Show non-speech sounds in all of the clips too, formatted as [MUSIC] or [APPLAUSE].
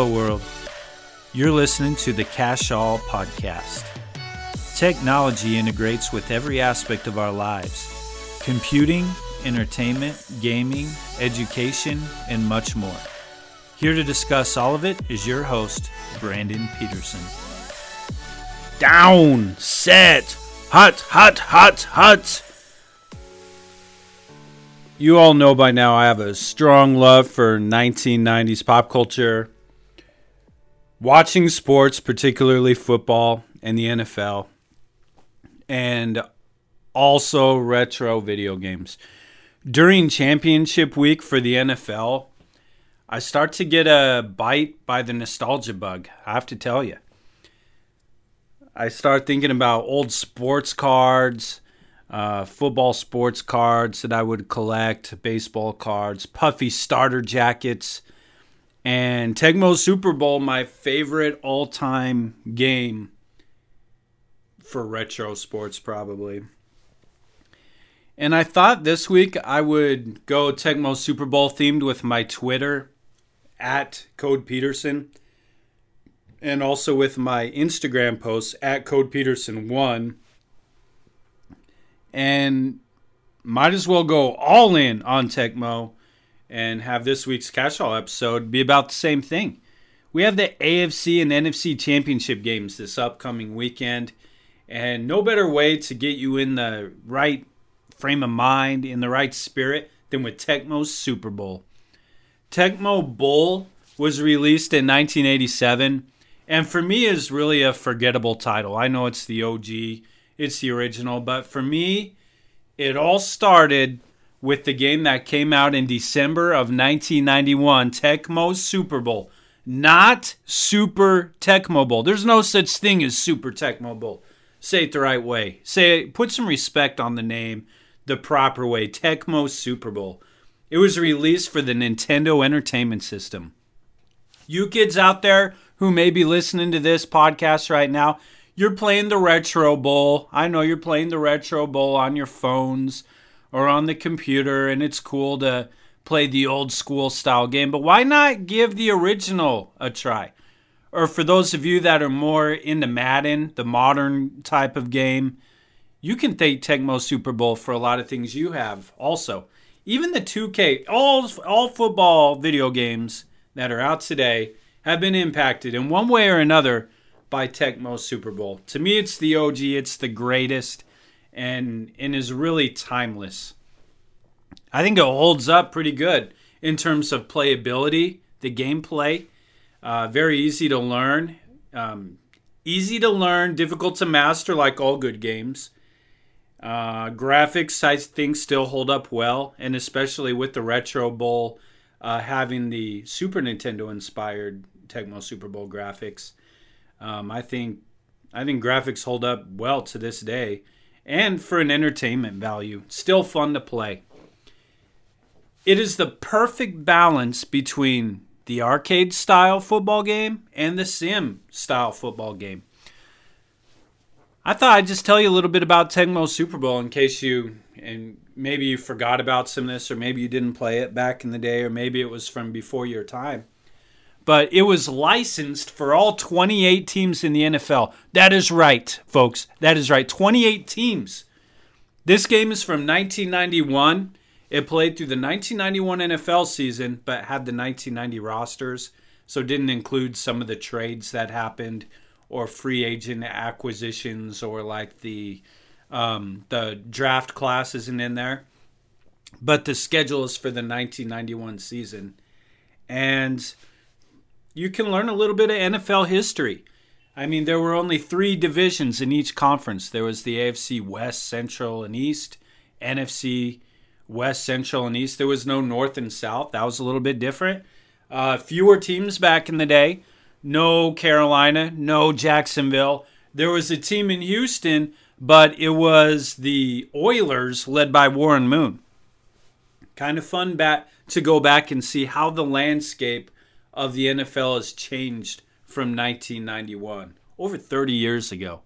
Hello, world. You're listening to the Cash All Podcast. Technology integrates with every aspect of our lives computing, entertainment, gaming, education, and much more. Here to discuss all of it is your host, Brandon Peterson. Down, set, hut, hut, hut, hut. You all know by now I have a strong love for 1990s pop culture. Watching sports, particularly football and the NFL, and also retro video games. During championship week for the NFL, I start to get a bite by the nostalgia bug, I have to tell you. I start thinking about old sports cards uh, football sports cards that I would collect, baseball cards, puffy starter jackets, and Tecmo Super Bowl, my favorite all time game for retro sports, probably. And I thought this week I would go Tecmo Super Bowl themed with my Twitter at Code Peterson and also with my Instagram posts at Code Peterson1 and might as well go all in on Tecmo and have this week's Cash All episode be about the same thing. We have the AFC and NFC championship games this upcoming weekend, and no better way to get you in the right frame of mind, in the right spirit, than with Tecmo's Super Bowl. Tecmo Bowl was released in 1987, and for me is really a forgettable title. I know it's the OG it's the original. But for me, it all started with the game that came out in December of 1991, Tecmo Super Bowl. Not Super Tecmo Bowl. There's no such thing as Super Tecmo Bowl. Say it the right way. Say put some respect on the name the proper way. Tecmo Super Bowl. It was released for the Nintendo Entertainment System. You kids out there who may be listening to this podcast right now, you're playing the Retro Bowl. I know you're playing the Retro Bowl on your phones or on the computer, and it's cool to play the old school style game, but why not give the original a try? Or for those of you that are more into Madden, the modern type of game, you can thank Tecmo Super Bowl for a lot of things you have also. Even the 2K, all all football video games that are out today have been impacted in one way or another by Tecmo Super Bowl. To me, it's the OG. It's the greatest, and and is really timeless. I think it holds up pretty good in terms of playability, the gameplay. Uh, very easy to learn. Um, easy to learn, difficult to master, like all good games. Uh, graphics, I think, still hold up well, and especially with the Retro Bowl uh, having the Super Nintendo inspired Tecmo Super Bowl graphics. Um, I think I think graphics hold up well to this day, and for an entertainment value, still fun to play. It is the perfect balance between the arcade style football game and the sim style football game. I thought I'd just tell you a little bit about Tecmo Super Bowl in case you and maybe you forgot about some of this or maybe you didn't play it back in the day or maybe it was from before your time but it was licensed for all 28 teams in the NFL. That is right, folks. That is right. 28 teams. This game is from 1991. It played through the 1991 NFL season, but had the 1990 rosters, so didn't include some of the trades that happened or free agent acquisitions or like the um, the draft class isn't in there. But the schedule is for the 1991 season, and you can learn a little bit of NFL history. I mean, there were only three divisions in each conference. There was the AFC West, Central, and East, NFC West, Central, and East. There was no North and South. That was a little bit different. Uh, fewer teams back in the day. No Carolina, no Jacksonville. There was a team in Houston, but it was the Oilers led by Warren Moon. Kind of fun back to go back and see how the landscape of the NFL has changed from 1991, over 30 years ago.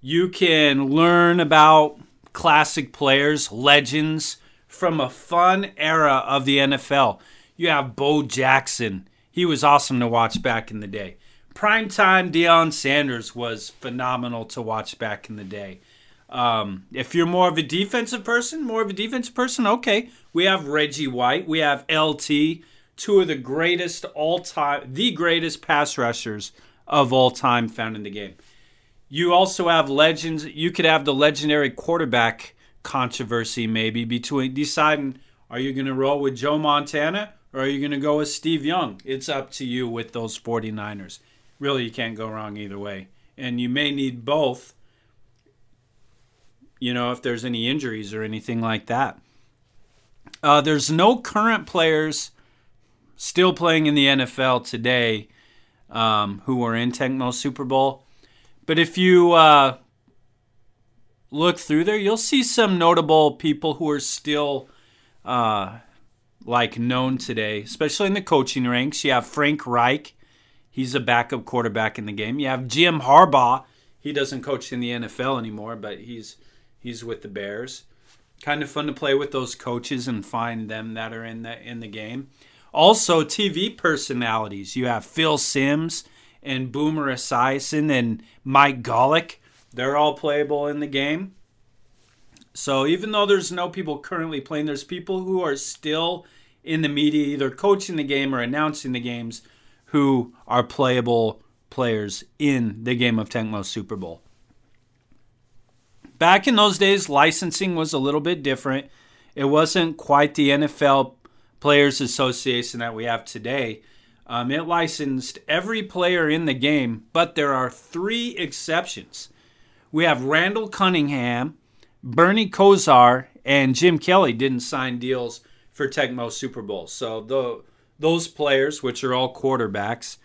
You can learn about classic players, legends from a fun era of the NFL. You have Bo Jackson. he was awesome to watch back in the day. Primetime Deion Sanders was phenomenal to watch back in the day. Um, if you're more of a defensive person, more of a defensive person, okay. We have Reggie White, we have LT, two of the greatest all time, the greatest pass rushers of all time found in the game. You also have legends. You could have the legendary quarterback controversy maybe between deciding are you going to roll with Joe Montana or are you going to go with Steve Young? It's up to you with those 49ers. Really, you can't go wrong either way. And you may need both, you know, if there's any injuries or anything like that. Uh, there's no current players still playing in the NFL today um, who were in Tecmo Super Bowl. But if you uh, look through there, you'll see some notable people who are still uh, like known today, especially in the coaching ranks. You have Frank Reich, he's a backup quarterback in the game. You have Jim Harbaugh, he doesn't coach in the NFL anymore, but he's he's with the Bears. Kind of fun to play with those coaches and find them that are in the in the game. Also, TV personalities. You have Phil Simms and Boomer Esiason and Mike Golic. They're all playable in the game. So even though there's no people currently playing, there's people who are still in the media, either coaching the game or announcing the games, who are playable players in the game of Tecmo Super Bowl. Back in those days, licensing was a little bit different. It wasn't quite the NFL Players Association that we have today. Um, it licensed every player in the game, but there are three exceptions. We have Randall Cunningham, Bernie Kosar, and Jim Kelly didn't sign deals for Tecmo Super Bowl. So the, those players, which are all quarterbacks,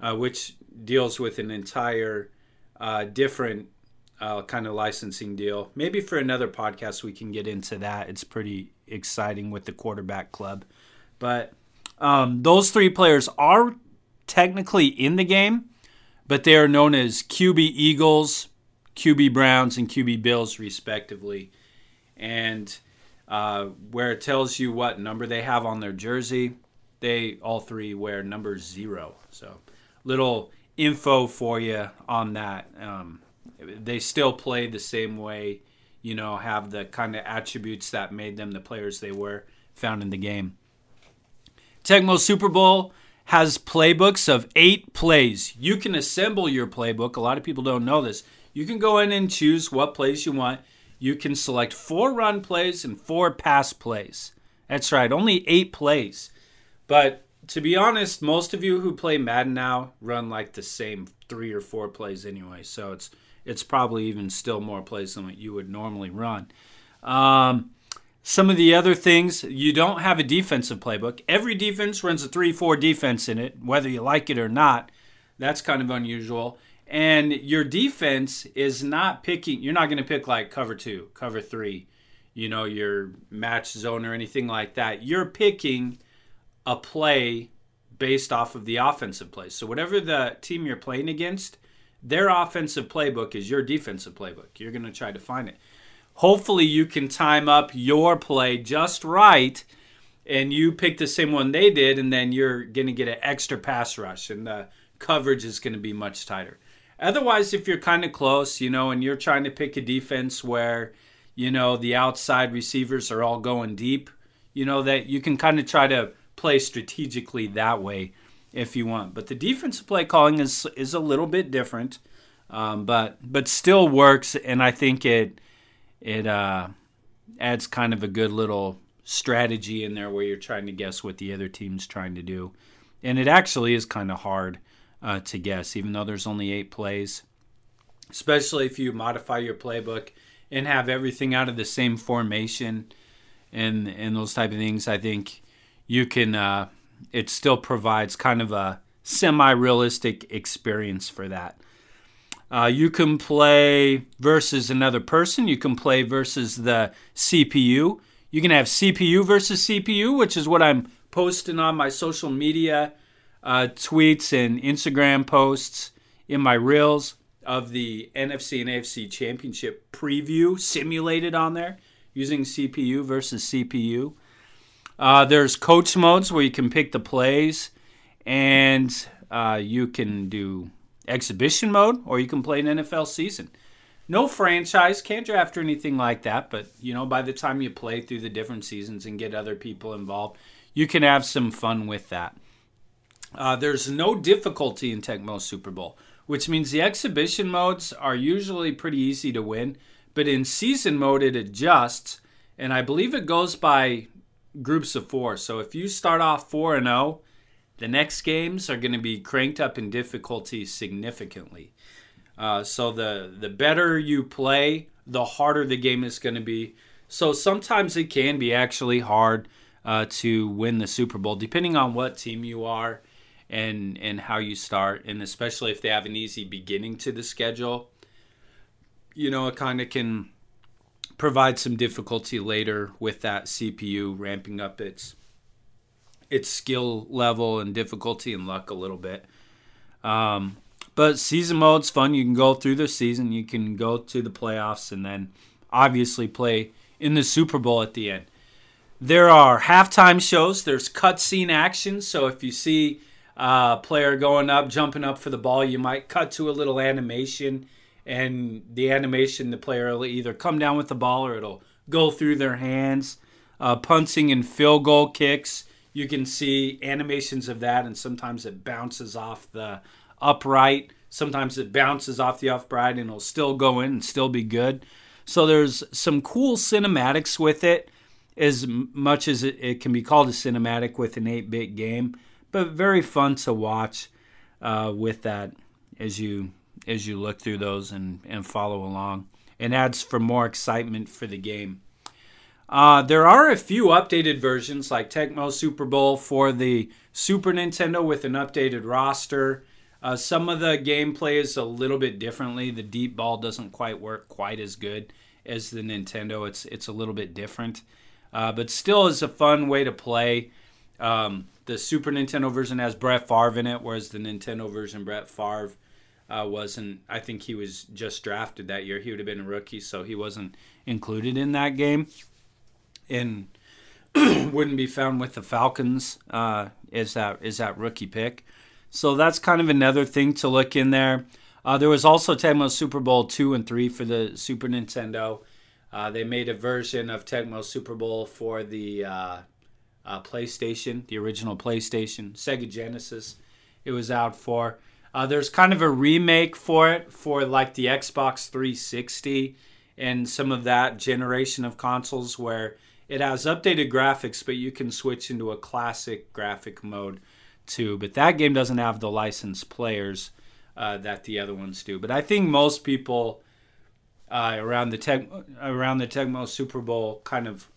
uh, which deals with an entire uh, different uh, kind of licensing deal. Maybe for another podcast we can get into that. It's pretty exciting with the quarterback club. But um, those three players are technically in the game, but they are known as QB Eagles, QB Browns, and QB Bills, respectively. And uh, where it tells you what number they have on their jersey, they all three wear number zero. So, little info for you on that. Um, they still play the same way, you know, have the kind of attributes that made them the players they were found in the game. Tecmo Super Bowl has playbooks of eight plays. You can assemble your playbook. A lot of people don't know this. You can go in and choose what plays you want. You can select four run plays and four pass plays. That's right, only eight plays. But to be honest, most of you who play Madden now run like the same three or four plays anyway. So it's it's probably even still more plays than what you would normally run. Um, some of the other things, you don't have a defensive playbook. Every defense runs a 3 4 defense in it, whether you like it or not. That's kind of unusual. And your defense is not picking, you're not going to pick like cover two, cover three, you know, your match zone or anything like that. You're picking a play based off of the offensive plays. So, whatever the team you're playing against, their offensive playbook is your defensive playbook. You're going to try to find it. Hopefully you can time up your play just right and you pick the same one they did and then you're going to get an extra pass rush and the coverage is going to be much tighter. Otherwise if you're kind of close you know and you're trying to pick a defense where you know the outside receivers are all going deep you know that you can kind of try to play strategically that way if you want but the defensive play calling is is a little bit different um, but but still works and i think it it uh, adds kind of a good little strategy in there where you're trying to guess what the other team's trying to do. And it actually is kind of hard uh, to guess, even though there's only eight plays. Especially if you modify your playbook and have everything out of the same formation and and those type of things. I think you can. Uh, it still provides kind of a semi-realistic experience for that. Uh, you can play versus another person. You can play versus the CPU. You can have CPU versus CPU, which is what I'm posting on my social media uh, tweets and Instagram posts in my reels of the NFC and AFC Championship preview simulated on there using CPU versus CPU. Uh, there's coach modes where you can pick the plays and uh, you can do exhibition mode, or you can play an NFL season. No franchise, can't draft or anything like that, but you know, by the time you play through the different seasons and get other people involved, you can have some fun with that. Uh, there's no difficulty in Tecmo Super Bowl, which means the exhibition modes are usually pretty easy to win, but in season mode it adjusts, and I believe it goes by groups of four. So if you start off 4 and 0, the next games are going to be cranked up in difficulty significantly. Uh, so the the better you play, the harder the game is going to be. So sometimes it can be actually hard uh, to win the Super Bowl, depending on what team you are and and how you start, and especially if they have an easy beginning to the schedule. You know, it kind of can provide some difficulty later with that CPU ramping up its its skill level and difficulty and luck a little bit. Um, but season mode's fun. You can go through the season, you can go to the playoffs, and then obviously play in the Super Bowl at the end. There are halftime shows. There's cutscene action. So if you see a player going up, jumping up for the ball, you might cut to a little animation, and the animation, the player will either come down with the ball or it'll go through their hands. Uh, punting and field goal kicks you can see animations of that, and sometimes it bounces off the upright. Sometimes it bounces off the upright and it'll still go in and still be good. So there's some cool cinematics with it, as much as it, it can be called a cinematic with an 8 bit game, but very fun to watch uh, with that as you as you look through those and, and follow along. And adds for more excitement for the game. Uh, there are a few updated versions, like Tecmo Super Bowl for the Super Nintendo with an updated roster. Uh, some of the gameplay is a little bit differently. The deep ball doesn't quite work quite as good as the Nintendo. It's it's a little bit different, uh, but still is a fun way to play. Um, the Super Nintendo version has Brett Favre in it, whereas the Nintendo version Brett Favre uh, wasn't. I think he was just drafted that year. He would have been a rookie, so he wasn't included in that game and [CLEARS THROAT] wouldn't be found with the Falcons uh, is that is that rookie pick. So that's kind of another thing to look in there. Uh, there was also Tecmo Super Bowl two and three for the Super Nintendo. Uh, they made a version of Tecmo Super Bowl for the uh, uh, PlayStation, the original PlayStation, Sega Genesis. It was out for. Uh, there's kind of a remake for it for like the Xbox 360 and some of that generation of consoles where it has updated graphics, but you can switch into a classic graphic mode too. But that game doesn't have the licensed players uh, that the other ones do. But I think most people uh, around the tech around the Tecmo Super Bowl kind of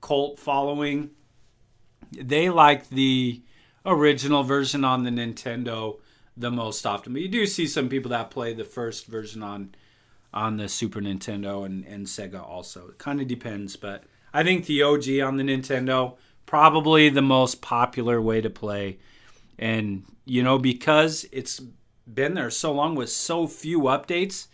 cult following, they like the original version on the Nintendo the most often. But you do see some people that play the first version on on the Super Nintendo and, and Sega also. It kind of depends, but I think the OG on the Nintendo probably the most popular way to play. And you know because it's been there so long with so few updates,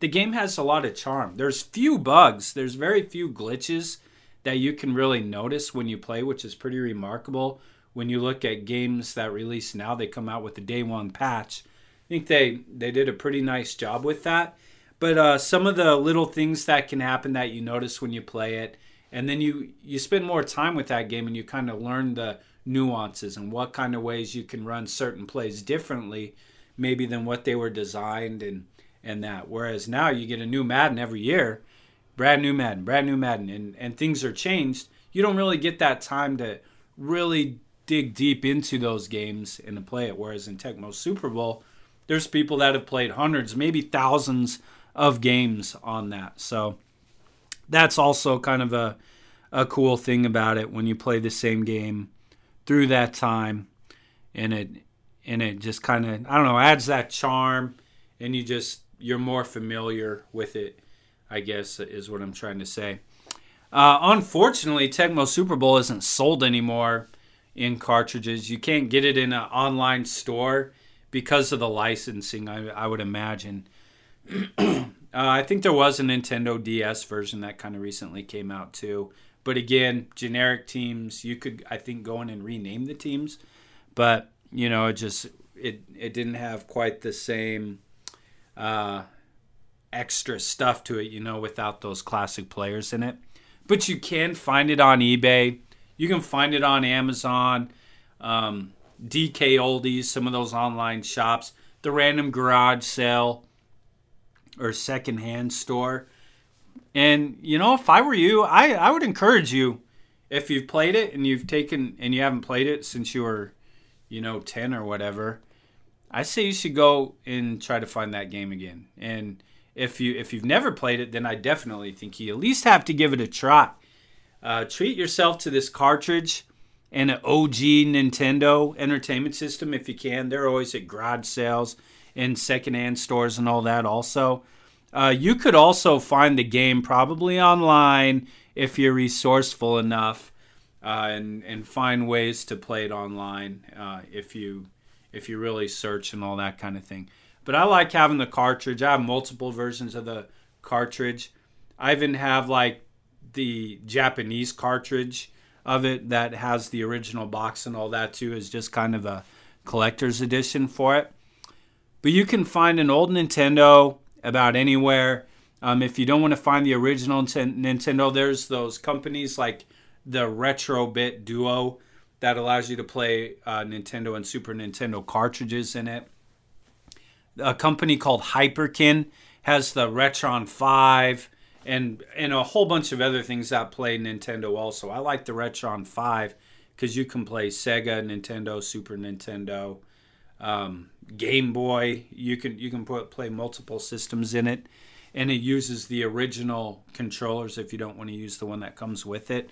the game has a lot of charm. There's few bugs, there's very few glitches that you can really notice when you play, which is pretty remarkable. When you look at games that release now, they come out with a day one patch. I think they they did a pretty nice job with that. But uh, some of the little things that can happen that you notice when you play it, and then you you spend more time with that game and you kind of learn the nuances and what kind of ways you can run certain plays differently maybe than what they were designed and and that whereas now you get a new madden every year brand new madden brand new madden and and things are changed you don't really get that time to really dig deep into those games and to play it. Whereas in tecmo super bowl there's people that have played hundreds maybe thousands of games on that. So that's also kind of a a cool thing about it when you play the same game through that time and it and it just kind of I don't know adds that charm and you just you're more familiar with it I guess is what I'm trying to say. Uh, unfortunately, Tecmo Super Bowl isn't sold anymore in cartridges. You can't get it in an online store because of the licensing. I, I would imagine. [CLEARS THROAT] Uh, I think there was a Nintendo DS version that kind of recently came out too. But again, generic teams, you could I think go in and rename the teams, but you know, it just it it didn't have quite the same uh, extra stuff to it, you know, without those classic players in it. But you can find it on eBay. You can find it on Amazon, um, DK Oldies, some of those online shops, the random garage sale or secondhand store. And you know, if I were you, I, I would encourage you if you've played it and you've taken and you haven't played it since you were, you know, ten or whatever, I say you should go and try to find that game again. And if you if you've never played it, then I definitely think you at least have to give it a try. Uh, treat yourself to this cartridge and an OG Nintendo Entertainment System if you can. They're always at garage sales and secondhand stores and all that. Also, uh, you could also find the game probably online if you're resourceful enough, uh, and and find ways to play it online uh, if you if you really search and all that kind of thing. But I like having the cartridge. I have multiple versions of the cartridge. I even have like the Japanese cartridge of it that has the original box and all that too is just kind of a collector's edition for it. But you can find an old Nintendo about anywhere. Um, if you don't want to find the original Nintendo, there's those companies like the Retrobit Duo that allows you to play uh, Nintendo and Super Nintendo cartridges in it. A company called Hyperkin has the Retron 5 and and a whole bunch of other things that play Nintendo also. I like the Retron 5 because you can play Sega, Nintendo, Super Nintendo, um, Game Boy. You can you can put play multiple systems in it, and it uses the original controllers if you don't want to use the one that comes with it.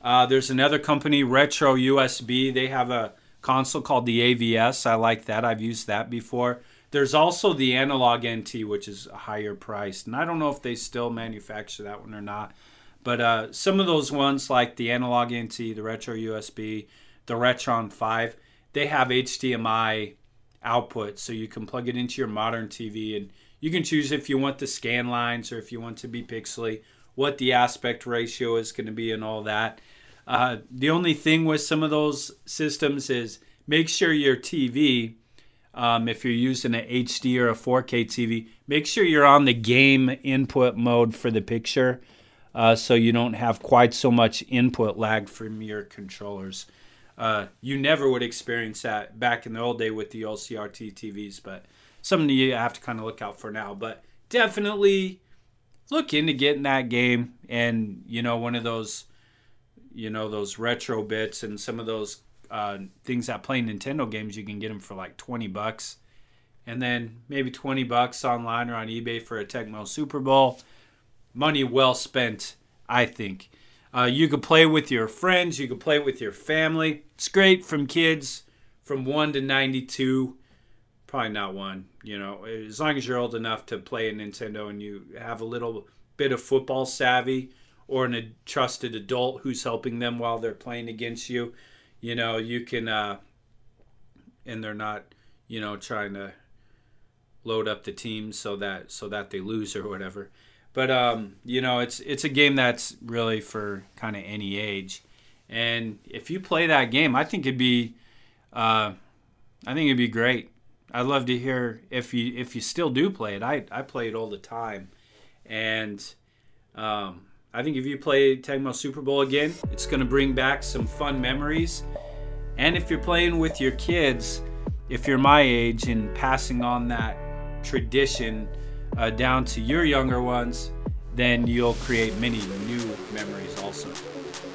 Uh, there's another company, Retro USB. They have a console called the AVS. I like that. I've used that before. There's also the Analogue Nt, which is a higher priced, and I don't know if they still manufacture that one or not. But uh, some of those ones, like the Analogue Nt, the Retro USB, the Retron 5, they have HDMI output, so you can plug it into your modern TV, and you can choose if you want the scan lines or if you want to be pixely, what the aspect ratio is going to be, and all that. Uh, the only thing with some of those systems is make sure your TV um, if you're using an HD or a 4K TV, make sure you're on the game input mode for the picture uh, so you don't have quite so much input lag from your controllers. Uh, you never would experience that back in the old day with the old CRT TVs, but something you have to kind of look out for now. But definitely look into getting that game and, you know, one of those, you know, those retro bits and some of those uh, things that play Nintendo games, you can get them for like 20 bucks. And then maybe 20 bucks online or on eBay for a Tecmo Super Bowl. Money well spent, I think. Uh, you could play with your friends, you could play with your family. It's great from kids from 1 to 92. Probably not one, you know, as long as you're old enough to play a Nintendo and you have a little bit of football savvy or a trusted adult who's helping them while they're playing against you you know, you can, uh, and they're not, you know, trying to load up the team so that so that they lose or whatever. But um, you know, it's it's a game that's really for kind of any age. And if you play that game, I think it'd be, uh, I think it'd be great. I'd love to hear if you if you still do play it. I I play it all the time, and um, I think if you play Tecmo Super Bowl again, it's going to bring back some fun memories. And if you're playing with your kids, if you're my age and passing on that tradition uh, down to your younger ones, then you'll create many new memories also.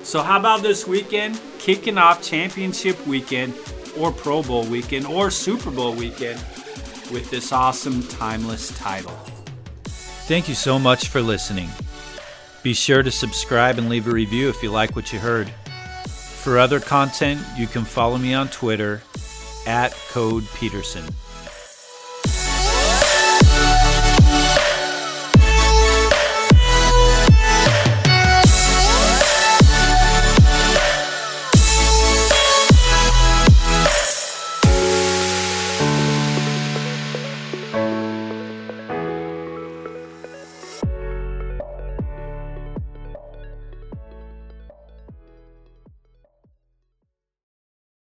So, how about this weekend? Kicking off championship weekend, or Pro Bowl weekend, or Super Bowl weekend with this awesome timeless title. Thank you so much for listening. Be sure to subscribe and leave a review if you like what you heard. For other content, you can follow me on Twitter at Code Peterson.